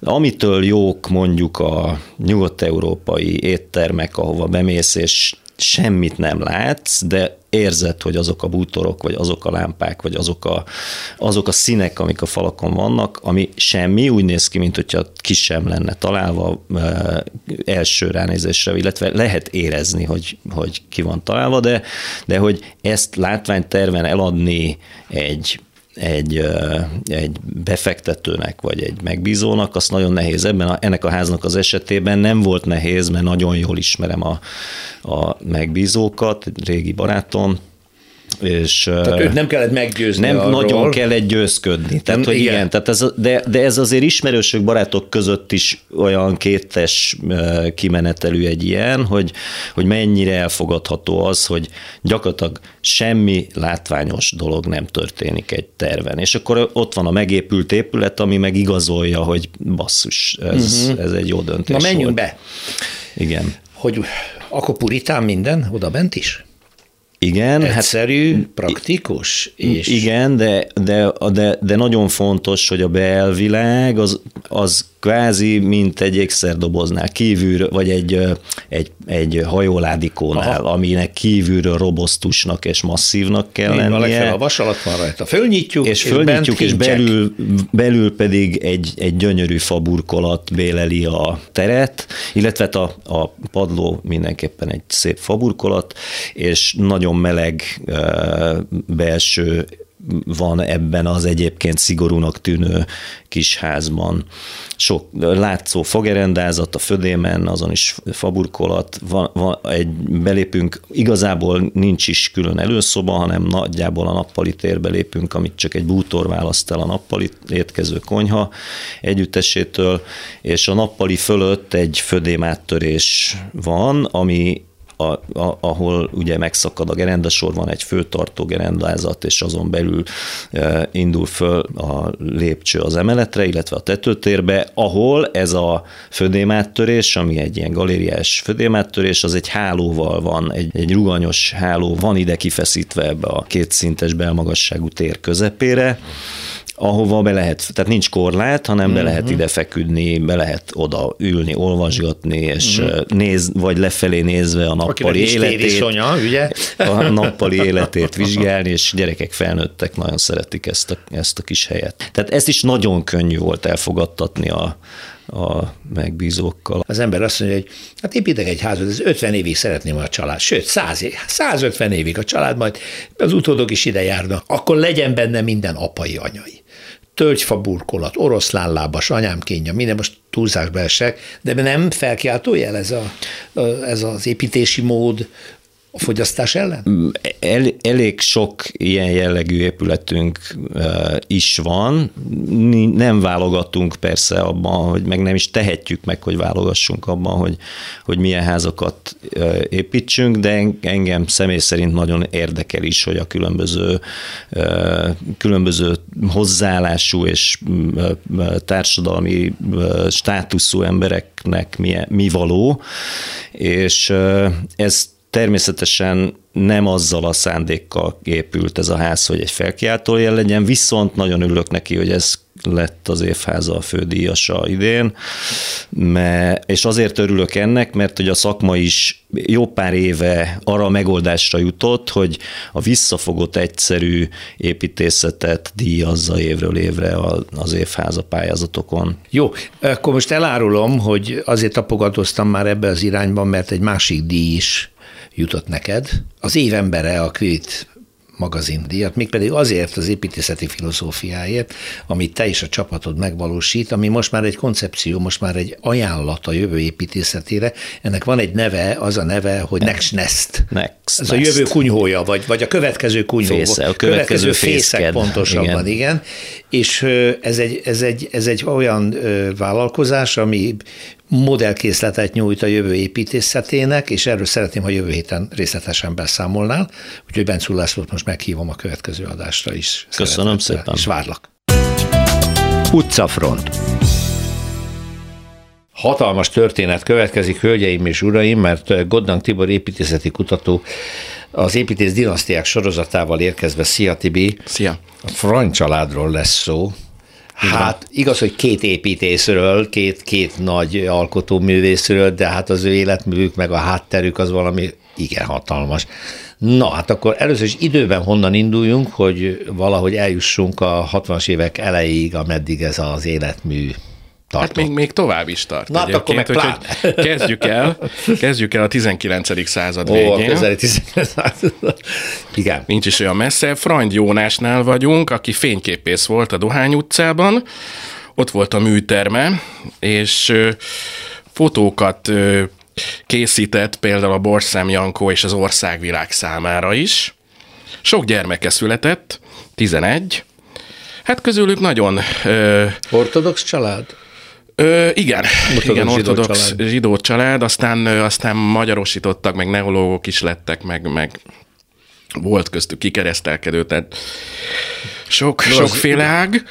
Amitől jók mondjuk a nyugat-európai éttermek, ahova bemész, és semmit nem látsz, de érzed, hogy azok a bútorok, vagy azok a lámpák, vagy azok a, azok a színek, amik a falakon vannak, ami semmi, úgy néz ki, mint hogyha ki sem lenne találva e, első ránézésre, illetve lehet érezni, hogy, hogy ki van találva, de, de hogy ezt látványterven eladni egy egy, egy befektetőnek, vagy egy megbízónak, az nagyon nehéz. Ebben a, ennek a háznak az esetében nem volt nehéz, mert nagyon jól ismerem a, a megbízókat, régi barátom, És, tehát őt nem kellett meggyőzni Nem arról. nagyon kellett győzködni. Tehát, hogy igen. igen tehát ez, de, de ez azért ismerősök, barátok között is olyan kétes kimenetelű egy ilyen, hogy, hogy mennyire elfogadható az, hogy gyakorlatilag semmi látványos dolog nem történik egy terven. És akkor ott van a megépült épület, ami meg igazolja, hogy basszus, ez, uh-huh. ez egy jó döntés Na menjünk volt. be. Igen. Hogy akkor puritán minden oda bent is? Igen. Hát- Egyszerű, hát, praktikus. És... Igen, de, de, de, de nagyon fontos, hogy a belvilág az, az kvázi, mint egy ékszerdoboznál kívül, vagy egy, egy, egy hajóládikónál, Aha. aminek kívülről robosztusnak és masszívnak kell Én lennie. A vas alatt van rajta. Fölnyitjuk, és, és fölnyitjuk, és belül, belül pedig egy, egy gyönyörű faburkolat béleli a teret, illetve a, a padló mindenképpen egy szép faburkolat, és nagyon meleg belső van ebben az egyébként szigorúnak tűnő kis házban. Sok látszó fogerendázat a födémen, azon is faburkolat, van, van egy, belépünk, igazából nincs is külön előszoba, hanem nagyjából a nappali térbe lépünk, amit csak egy bútor választ el a nappali étkező konyha együttesétől, és a nappali fölött egy födémáttörés van, ami a, a, ahol ugye megszakad a gerendasor, van egy főtartó gerendázat, és azon belül e, indul föl a lépcső az emeletre, illetve a tetőtérbe, ahol ez a födémáttörés, ami egy ilyen galériás födémáttörés, az egy hálóval van, egy, egy ruganyos háló van ide kifeszítve ebbe a kétszintes belmagasságú tér közepére, ahova be lehet, tehát nincs korlát, hanem uh-huh. be lehet mhm. ide feküdni, be lehet oda ülni, olvasgatni, és uh-huh. néz, vagy lefelé nézve a nappali életét, Sonya, ugye? *laughs* a nappali életét *laughs* vizsgálni, és gyerekek felnőttek nagyon szeretik ezt a, ezt a kis helyet. Tehát ezt is nagyon könnyű volt elfogadtatni a, a megbízókkal. Az ember azt mondja, hogy hát építek egy házat, ez 50 évig szeretném a család, sőt, 100 év, 150 évig a család, majd az utódok is ide járnak, akkor legyen benne minden apai, anyai tölgyfa burkolat, oroszlánlábas, anyám kénye, minden most túlzásba esek, de nem felkiáltó jel ez, a, ez az építési mód, a fogyasztás ellen? El, elég sok ilyen jellegű épületünk uh, is van. Nem válogatunk persze abban, hogy meg nem is tehetjük meg, hogy válogassunk abban, hogy, hogy milyen házakat építsünk, de engem személy szerint nagyon érdekel is, hogy a különböző, uh, különböző hozzáállású és társadalmi státuszú embereknek mi, mi való, és ezt Természetesen nem azzal a szándékkal épült ez a ház, hogy egy felkiáltó jel legyen, viszont nagyon örülök neki, hogy ez lett az évháza a fődíjasa idén, mert, és azért örülök ennek, mert hogy a szakma is jó pár éve arra a megoldásra jutott, hogy a visszafogott egyszerű építészetet díjazza évről évre az évháza pályázatokon. Jó, akkor most elárulom, hogy azért tapogatóztam már ebbe az irányban, mert egy másik díj is jutott neked. Az évembere a Kvit magazindíjat, mégpedig azért az építészeti filozófiáért, amit te és a csapatod megvalósít, ami most már egy koncepció, most már egy ajánlat a jövő építészetére. Ennek van egy neve, az a neve, hogy Next Nest. Next Ez Nest. a jövő kunyhója, vagy, vagy a következő kunyhó. Fésze, a következő, következő fészek pontosabban, igen. igen. És ez egy, ez, egy, ez egy olyan vállalkozás, ami modellkészletet nyújt a jövő építészetének, és erről szeretném, ha jövő héten részletesen beszámolnál, úgyhogy Bencú Lászlót most meghívom a következő adásra is. Köszönöm szépen. És várlak. Utcafront. Hatalmas történet következik, hölgyeim és uraim, mert Goddang Tibor építészeti kutató az építész dinasztiák sorozatával érkezve. Szia Tibi! Szia! A Frany családról lesz szó, Hát igaz, hogy két építészről, két, két nagy alkotóművészről, de hát az ő életművük meg a hátterük az valami igen hatalmas. Na, hát akkor először is időben honnan induljunk, hogy valahogy eljussunk a 60-as évek elejéig, ameddig ez az életmű tartott. Hát még, még tovább is tart. Na, hát akkor meg hogy *laughs* kezdjük el, kezdjük el a 19. század Ó, végén. a közeli 19. század. *laughs* Igen. Nincs is olyan messze. Frand Jónásnál vagyunk, aki fényképész volt a Dohány utcában. Ott volt a műterme, és fotókat készített például a Borszám Jankó és az Országvilág számára is. Sok gyermeke született, 11. Hát közülük nagyon... Ö, ortodox család? Ö, igen, ortodox igen, ortodox zsidó család. zsidó család, aztán, aztán magyarosítottak, meg neológok is lettek, meg, meg volt köztük kikeresztelkedő, tehát sok, sokféle ág.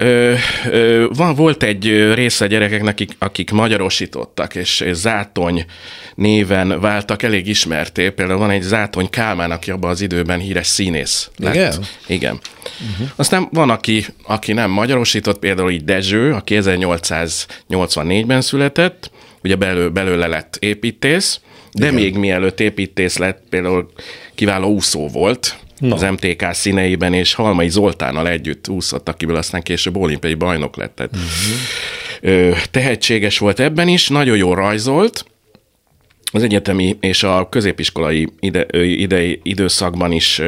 Ö, ö, van, volt egy része gyerekeknek, akik, akik magyarosítottak, és, és Zátony néven váltak elég ismerté. Például van egy Zátony Kálmán, aki abban az időben híres színész lett. Igen? Igen. Uh-huh. Aztán van, aki, aki nem magyarosított, például így Dezső, aki 1884-ben született, ugye belő, belőle lett építész, de Igen. még mielőtt építész lett, például kiváló úszó volt, No. az MTK színeiben, és Halmai Zoltánnal együtt úszott, akiből aztán később olimpiai bajnok lett. Tehát, uh-huh. tehetséges volt ebben is, nagyon jól rajzolt, az egyetemi és a középiskolai ide, ide, időszakban is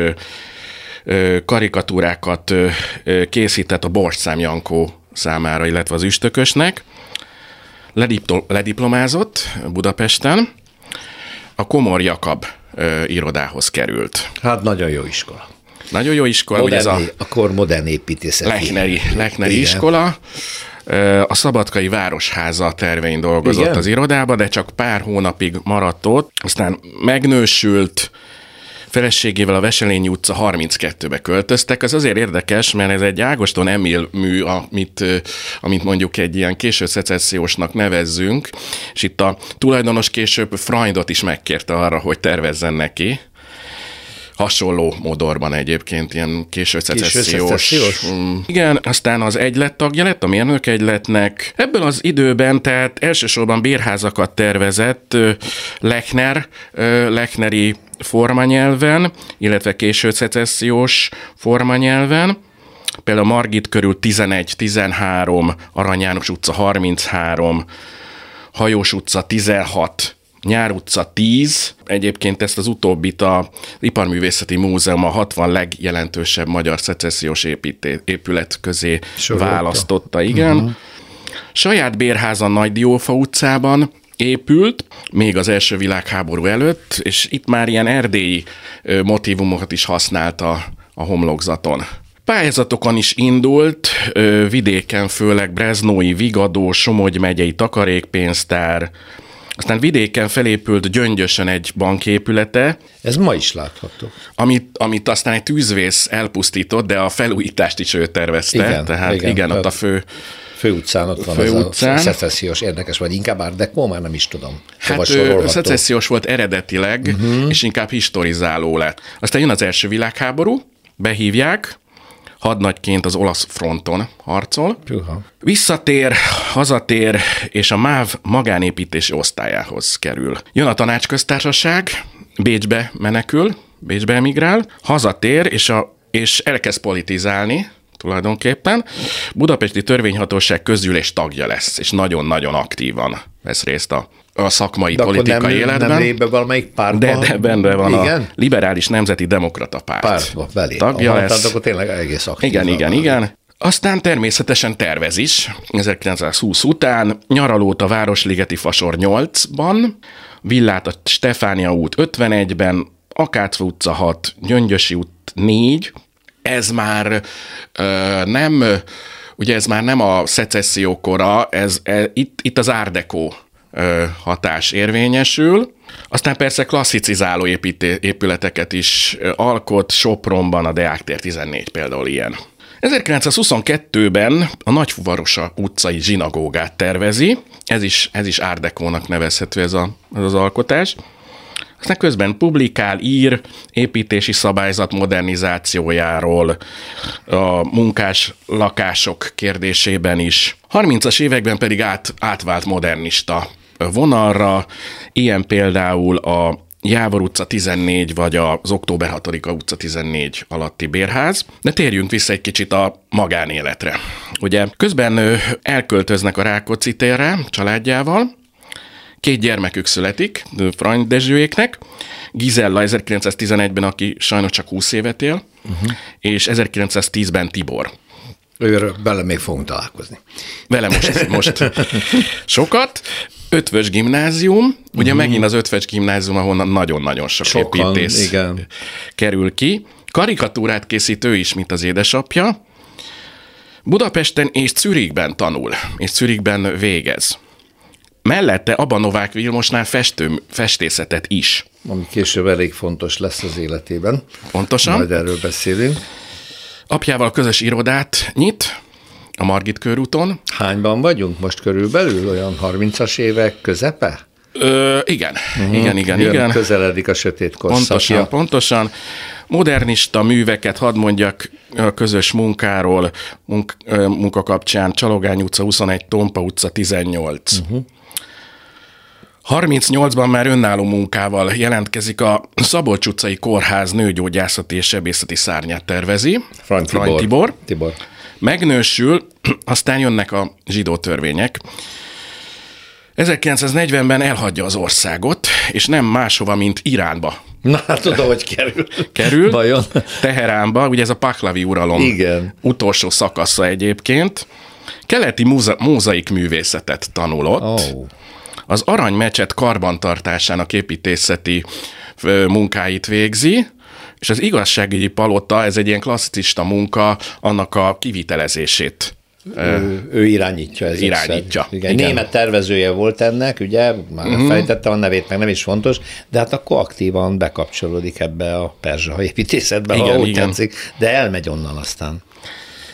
karikatúrákat készített a Borszám Jankó számára, illetve az üstökösnek. lediplomázott Budapesten, a Komor Jakab ö, irodához került. Hát nagyon jó iskola. Nagyon jó iskola, modern, ez a... Akkor modern építészeti. Lechneri, Lechneri iskola. A Szabadkai Városháza tervein dolgozott Igen? az irodába, de csak pár hónapig maradt ott, aztán megnősült, feleségével a Veselényi utca 32-be költöztek. Az azért érdekes, mert ez egy Ágoston Emil mű, amit, amit mondjuk egy ilyen késő szecessziósnak nevezzünk, és itt a tulajdonos később Freundot is megkérte arra, hogy tervezzen neki hasonló modorban egyébként, ilyen késő szecessziós. Mm. Igen, aztán az egylet tagja lett, a mérnök egyletnek. Ebből az időben, tehát elsősorban bérházakat tervezett Lechner, Lechneri formanyelven, illetve késő szecessziós formanyelven. Például Margit körül 11, 13, Arany János utca 33, Hajós utca 16, Nyár utca 10, egyébként ezt az utóbbit a Iparművészeti Múzeum a 60 legjelentősebb magyar szecessziós épület közé Sorolta. választotta, igen. Uh-huh. Saját bérháza Nagy Diófa utcában, épült, még az első világháború előtt, és itt már ilyen erdélyi motivumokat is használta a homlokzaton. Pályázatokon is indult, vidéken főleg Breznói, Vigadó, Somogy megyei takarékpénztár, aztán vidéken felépült gyöngyösen egy banképülete. Ez ma is látható. Amit, amit aztán egy tűzvész elpusztított, de a felújítást is ő tervezte. Igen, tehát igen, igen ott a fő Főutcán ott van fő az a szecessziós érdekes, vagy inkább Deco, már nem is tudom. Hát ő szecessziós volt eredetileg, uh-huh. és inkább historizáló lett. Aztán jön az első világháború, behívják, hadnagyként az olasz fronton harcol. Puha. Visszatér, hazatér, és a MÁV magánépítési osztályához kerül. Jön a tanácsköztársaság, Bécsbe menekül, Bécsbe emigrál, hazatér, és, a, és elkezd politizálni, tulajdonképpen. Budapesti Törvényhatóság közülés tagja lesz, és nagyon-nagyon aktívan vesz részt a a szakmai de politikai nem, életben. Nem lép be valamelyik pártba? De, de benne van igen? a Liberális Nemzeti Demokrata Párt. Pártba, belé. Tagja lesz. Akkor tényleg egész aktív. Igen, igen, igen. Aztán természetesen tervez is, 1920 után, nyaralót a Városligeti Fasor 8-ban, villát a Stefánia út 51-ben, Akácva utca 6, Gyöngyösi út 4, ez már ö, nem, ugye ez már nem a szecesszió kora, ez, e, itt, itt az árdekó hatás érvényesül. Aztán persze klasszicizáló építé, épületeket is alkot, Sopronban a Deák tér 14 például ilyen. 1922-ben a Nagyfuvarosa utcai zsinagógát tervezi, ez is, ez is árdekónak nevezhető ez, a, ez az alkotás. Aztán közben publikál, ír építési szabályzat modernizációjáról, a munkás lakások kérdésében is. 30-as években pedig át, átvált modernista vonalra, ilyen például a Jávor utca 14, vagy az Október 6 utca 14 alatti bérház. De térjünk vissza egy kicsit a magánéletre. Ugye közben elköltöznek a Rákóczi térre családjával, Két gyermekük születik, Frany Dezsőéknek, Gizella 1911-ben, aki sajnos csak 20 évet él, uh-huh. és 1910-ben Tibor. Őről bele még fogunk találkozni. Vele most, most *laughs* sokat. Ötvös gimnázium, ugye uh-huh. megint az ötvös gimnázium, ahonnan nagyon-nagyon sok Sokan, építész igen. kerül ki. Karikatúrát készít ő is, mint az édesapja. Budapesten és Zürichben tanul, és Zürichben végez. Mellette Abba Novák Vilmosnál festő, festészetet is. Ami később elég fontos lesz az életében. Pontosan. Majd erről beszélünk. Apjával közös irodát nyit, a Margit körúton. Hányban vagyunk most körülbelül? Olyan 30-as évek közepe? Ö, igen, uh-huh. igen, igen, Jön, igen. Közeledik a sötét korszakja. Pontosan, pontosan. Modernista műveket, hadd mondjak közös munkáról, munk, munka kapcsán, Csalogány utca 21, Tompa utca 18. Uh-huh. 38-ban már önálló munkával jelentkezik a Szabolcs utcai kórház nőgyógyászati és sebészeti szárnyát tervezi. Frank Tibor. Frank Tibor. Tibor. Megnősül, *clears throat* aztán jönnek a zsidó törvények. 1940-ben elhagyja az országot, és nem máshova, mint Iránba. Na, hát tudom, hogy kerül. Kerül. Vajon? Teheránba, ugye ez a Paklavi uralom Igen. utolsó szakasza egyébként. Keleti múza- mózaik művészetet tanulott. Oh. Az Aranymecset karbantartásának építészeti munkáit végzi, és az igazságügyi palota, ez egy ilyen klasszista munka, annak a kivitelezését ő, ő irányítja ez Irányítja. Igen, igen. Német tervezője volt ennek, ugye, már uh-huh. fejtette a nevét, meg nem is fontos, de hát akkor aktívan bekapcsolódik ebbe a perzsa építészetbe, igen, ha úgy igen. tetszik, de elmegy onnan aztán.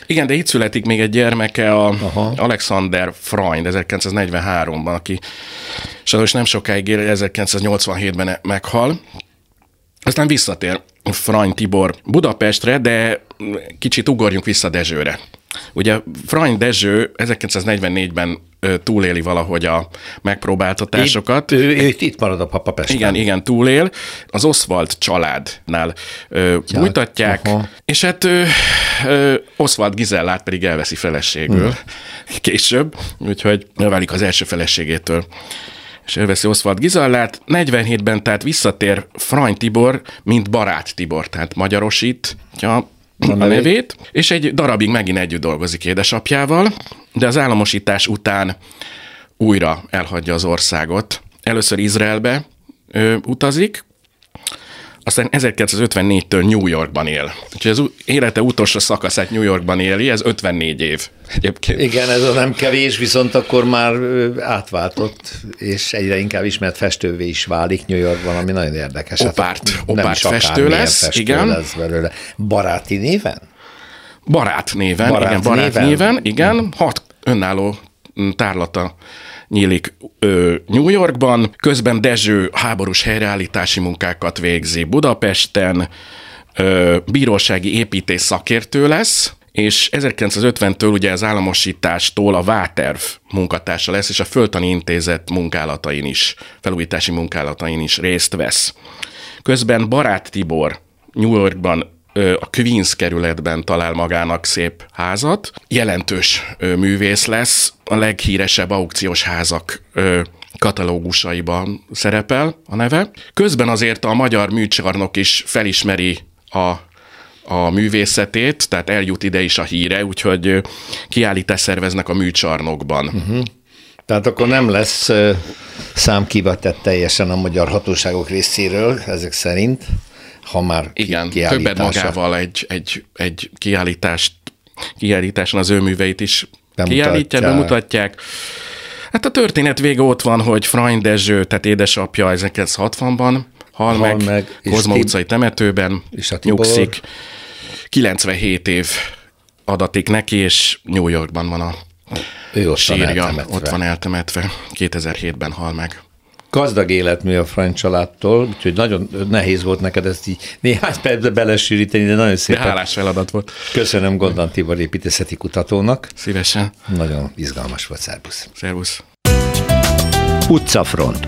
Igen, de itt születik még egy gyermeke, a Aha. Alexander Freund 1943-ban, aki sajnos nem sokáig él, 1987-ben meghal. Aztán visszatér Freund Tibor Budapestre, de kicsit ugorjunk vissza Dezsőre. Ugye Frany Dezső 1944-ben túléli valahogy a megpróbáltatásokat. Itt, ő, ő, itt marad a papa Pesten. Igen, igen, túlél. Az Oswald családnál ö, ja, bújtatják, és hát ö, ö, Oswald Gizellát pedig elveszi feleségül hmm. később, úgyhogy válik az első feleségétől és elveszi Oswald Gizellát. 47-ben tehát visszatér Frany Tibor, mint barát Tibor, tehát magyarosít, ja, a nevét, és egy darabig megint együtt dolgozik édesapjával, de az államosítás után újra elhagyja az országot. Először Izraelbe ö, utazik, aztán 1954-től New Yorkban él. Úgyhogy az élete utolsó szakaszát New Yorkban éli, ez 54 év egyébként. Igen, ez a nem kevés, viszont akkor már átváltott, és egyre inkább ismert festővé is válik New Yorkban, ami nagyon érdekes. Opárt, hát, opárt festő lesz, festő igen. Lesz belőle. Baráti néven? Barát néven, barát igen, barát néven, néven igen, hat önálló tárlata nyílik ö, New Yorkban, közben Dezső háborús helyreállítási munkákat végzi Budapesten, ö, bírósági építész szakértő lesz, és 1950-től ugye az államosítástól a Váterv munkatársa lesz, és a Föltani Intézet munkálatain is, felújítási munkálatain is részt vesz. Közben Barát Tibor New Yorkban a Queens kerületben talál magának szép házat. Jelentős művész lesz, a leghíresebb aukciós házak katalógusaiban szerepel a neve. Közben azért a magyar műcsarnok is felismeri a a művészetét, tehát eljut ide is a híre, úgyhogy kiállítás szerveznek a műcsarnokban. Uh-huh. Tehát akkor nem lesz számkivatett teljesen a magyar hatóságok részéről, ezek szerint ha már Igen, többet magával egy, egy, egy kiállítást, kiállításon az ő műveit is kiállítják, bemutatják. Hát a történet vége ott van, hogy Freund Dezső, tehát édesapja 1960-ban hal, hal meg, meg Kozma ti- utcai temetőben és a nyugszik. 97 év adatik neki, és New Yorkban van a ő ott sírja, van ott van eltemetve. 2007-ben hal meg gazdag életmű a Frank családtól, úgyhogy nagyon nehéz volt neked ezt így néhány percbe belesűríteni, de nagyon szépen. De hálás feladat volt. Köszönöm Gondan Tibor építészeti kutatónak. Szívesen. Nagyon izgalmas volt, szervusz. Szervusz. Utcafront.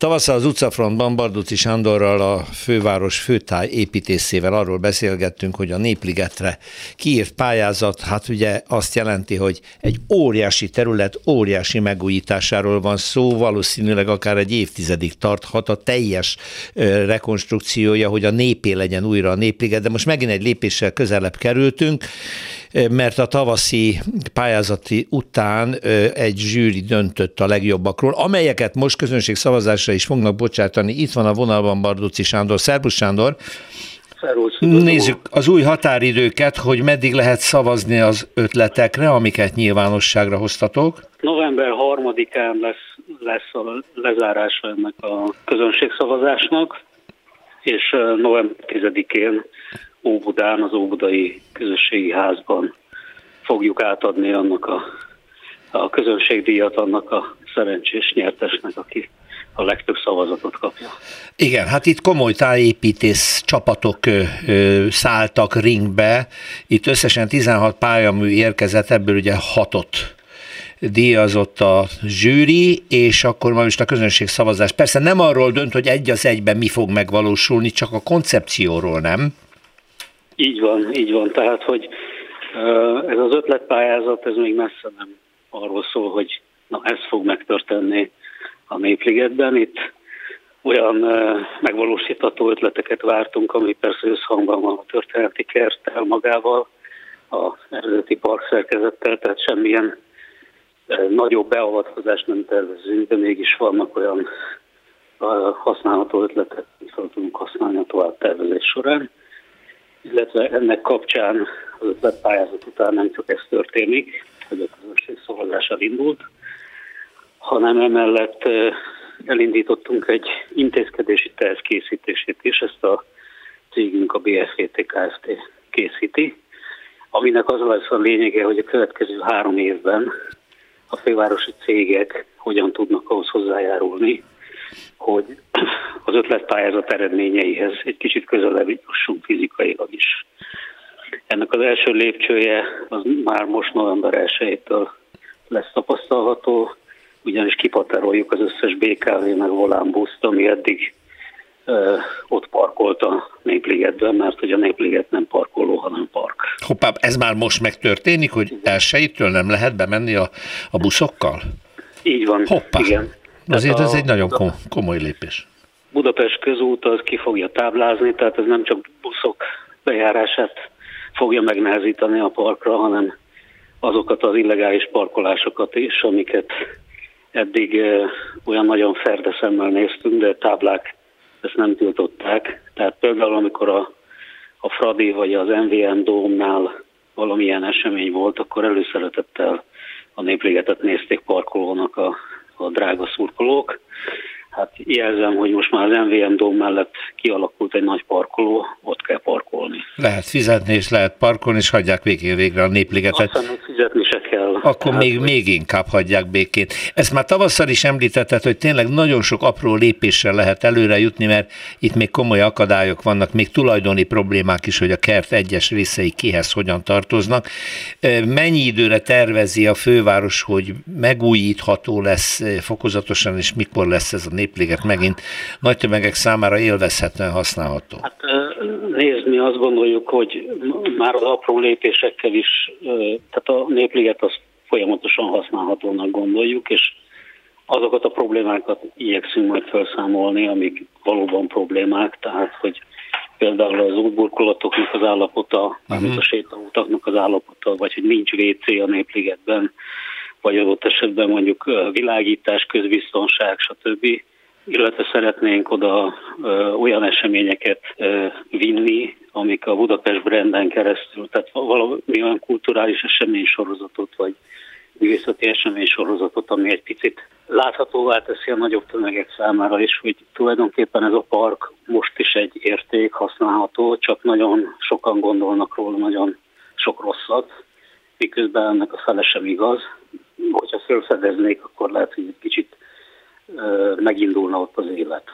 Tavasszal az utcafrontban Barduci Sándorral, a főváros főtáj építészével arról beszélgettünk, hogy a Népligetre kiírt pályázat, hát ugye azt jelenti, hogy egy óriási terület, óriási megújításáról van szó, valószínűleg akár egy évtizedig tarthat a teljes rekonstrukciója, hogy a népé legyen újra a Népliget, de most megint egy lépéssel közelebb kerültünk, mert a tavaszi pályázati után egy zsűri döntött a legjobbakról, amelyeket most közönség szavazásra is fognak bocsátani. Itt van a vonalban Bardóci Sándor. Szerbusz Sándor! Szervusz, Nézzük az új határidőket, hogy meddig lehet szavazni az ötletekre, amiket nyilvánosságra hoztatok. November 3-án lesz, lesz a lezárása ennek a közönségszavazásnak, és november 10-én Óbudán, az Óbudai Közösségi Házban fogjuk átadni annak a, a közönségdíjat annak a szerencsés nyertesnek, aki a legtöbb szavazatot kapja. Igen, hát itt komoly tájépítész csapatok ö, ö, szálltak ringbe, itt összesen 16 pályamű érkezett, ebből ugye hatot díjazott a zsűri, és akkor ma is a közönség szavazás. Persze nem arról dönt, hogy egy az egyben mi fog megvalósulni, csak a koncepcióról, nem? Így van, így van. Tehát, hogy ez az ötletpályázat, ez még messze nem arról szól, hogy na ez fog megtörténni a Népligetben. Itt olyan megvalósítható ötleteket vártunk, ami persze összhangban van a történeti kerttel magával, a eredeti parkszerkezettel, tehát semmilyen nagyobb beavatkozást nem tervezünk, de mégis vannak olyan használható ötletek, amit fel tudunk használni a tovább tervezés során. Illetve ennek kapcsán az ötletpályázat után nem csak ez történik, hogy a közösség szavazással indult, hanem emellett elindítottunk egy intézkedési terv készítését is, ezt a cégünk a BFT Kft. készíti, aminek az lesz a lényege, hogy a következő három évben a fővárosi cégek hogyan tudnak ahhoz hozzájárulni, hogy az ötletpályázat eredményeihez egy kicsit közelebb jussunk fizikailag is. Ennek az első lépcsője az már most november 1-től lesz tapasztalható, ugyanis kipateroljuk az összes BKV meg volánbuszt, ami eddig ö, ott parkolt a Népligetben, mert hogy a Népliget nem parkoló, hanem park. Hoppá, ez már most megtörténik, hogy elsőitől nem lehet bemenni a, a buszokkal? Így van, Hoppá. igen. Azért ez egy nagyon komoly lépés. Budapest közút az ki fogja táblázni, tehát ez nem csak buszok bejárását fogja megnehezíteni a parkra, hanem azokat az illegális parkolásokat is, amiket eddig olyan nagyon ferde szemmel néztünk, de táblák ezt nem tiltották. Tehát például amikor a, a Fradi vagy az MVM Dómnál valamilyen esemény volt, akkor előszeretettel a népligetet nézték parkolónak a, a drága szurkolók. Hát jelzem, hogy most már az MVM Dóm mellett kialakult egy nagy parkoló, ott kell parkolni. Lehet fizetni, és lehet parkolni, és hagyják végén végre a népligetet. Aztán még fizetni se kell. Akkor hát, még, hogy... még inkább hagyják békén. Ezt már tavasszal is említetted, hogy tényleg nagyon sok apró lépéssel lehet előre jutni, mert itt még komoly akadályok vannak, még tulajdoni problémák is, hogy a kert egyes részei kihez hogyan tartoznak. Mennyi időre tervezi a főváros, hogy megújítható lesz fokozatosan, és mikor lesz ez a népliget megint nagy tömegek számára élvezhetően használható? Hát nézd, mi azt gondoljuk, hogy már az apró lépésekkel is, tehát a népliget az folyamatosan használhatónak gondoljuk, és azokat a problémákat igyekszünk majd felszámolni, amik valóban problémák, tehát hogy például az útburkolatoknak az állapota, uh-huh. a sétautaknak az állapota, vagy hogy nincs WC a népligetben, vagy adott esetben mondjuk világítás, közbiztonság, stb. Illetve szeretnénk oda olyan eseményeket vinni, amik a Budapest branden keresztül, tehát valami olyan kulturális eseménysorozatot, vagy művészeti eseménysorozatot, ami egy picit láthatóvá teszi a nagyobb tömegek számára is, hogy tulajdonképpen ez a park most is egy érték, használható, csak nagyon sokan gondolnak róla nagyon sok rosszat, miközben ennek a fele sem igaz. Hogyha felfedeznék, akkor lehet, hogy egy kicsit megindulna ott az élet.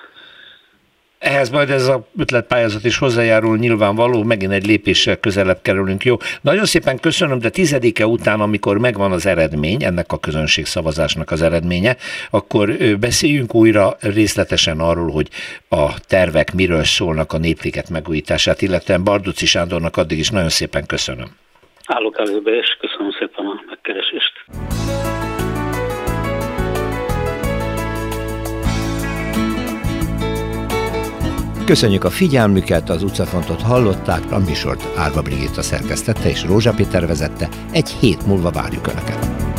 Ehhez majd ez a ötletpályázat is hozzájárul nyilvánvaló, megint egy lépéssel közelebb kerülünk, jó. Nagyon szépen köszönöm, de tizedike után, amikor megvan az eredmény, ennek a közönségszavazásnak az eredménye, akkor beszéljünk újra részletesen arról, hogy a tervek miről szólnak a népliget megújítását, illetve Barduci Sándornak addig is nagyon szépen köszönöm. Állok előbe, és köszönöm szépen a megkeresést. Köszönjük a figyelmüket, az utcafontot hallották, a műsort Árva Brigitta szerkesztette és Rózsa Péter vezette. Egy hét múlva várjuk Önöket.